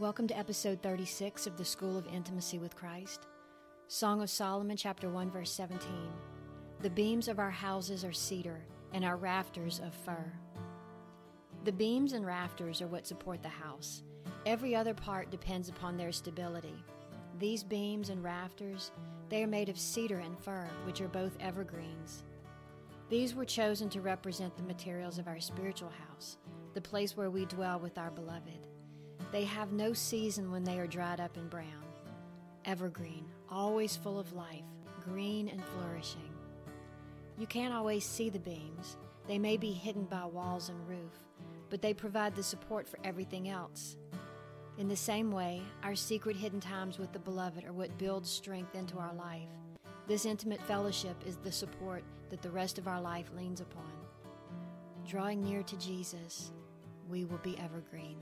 Welcome to episode 36 of the School of Intimacy with Christ. Song of Solomon, chapter 1, verse 17. The beams of our houses are cedar, and our rafters of fir. The beams and rafters are what support the house. Every other part depends upon their stability. These beams and rafters, they are made of cedar and fir, which are both evergreens. These were chosen to represent the materials of our spiritual house, the place where we dwell with our beloved. They have no season when they are dried up and brown. Evergreen, always full of life, green and flourishing. You can't always see the beams. They may be hidden by walls and roof, but they provide the support for everything else. In the same way, our secret hidden times with the beloved are what builds strength into our life. This intimate fellowship is the support that the rest of our life leans upon. Drawing near to Jesus, we will be evergreen.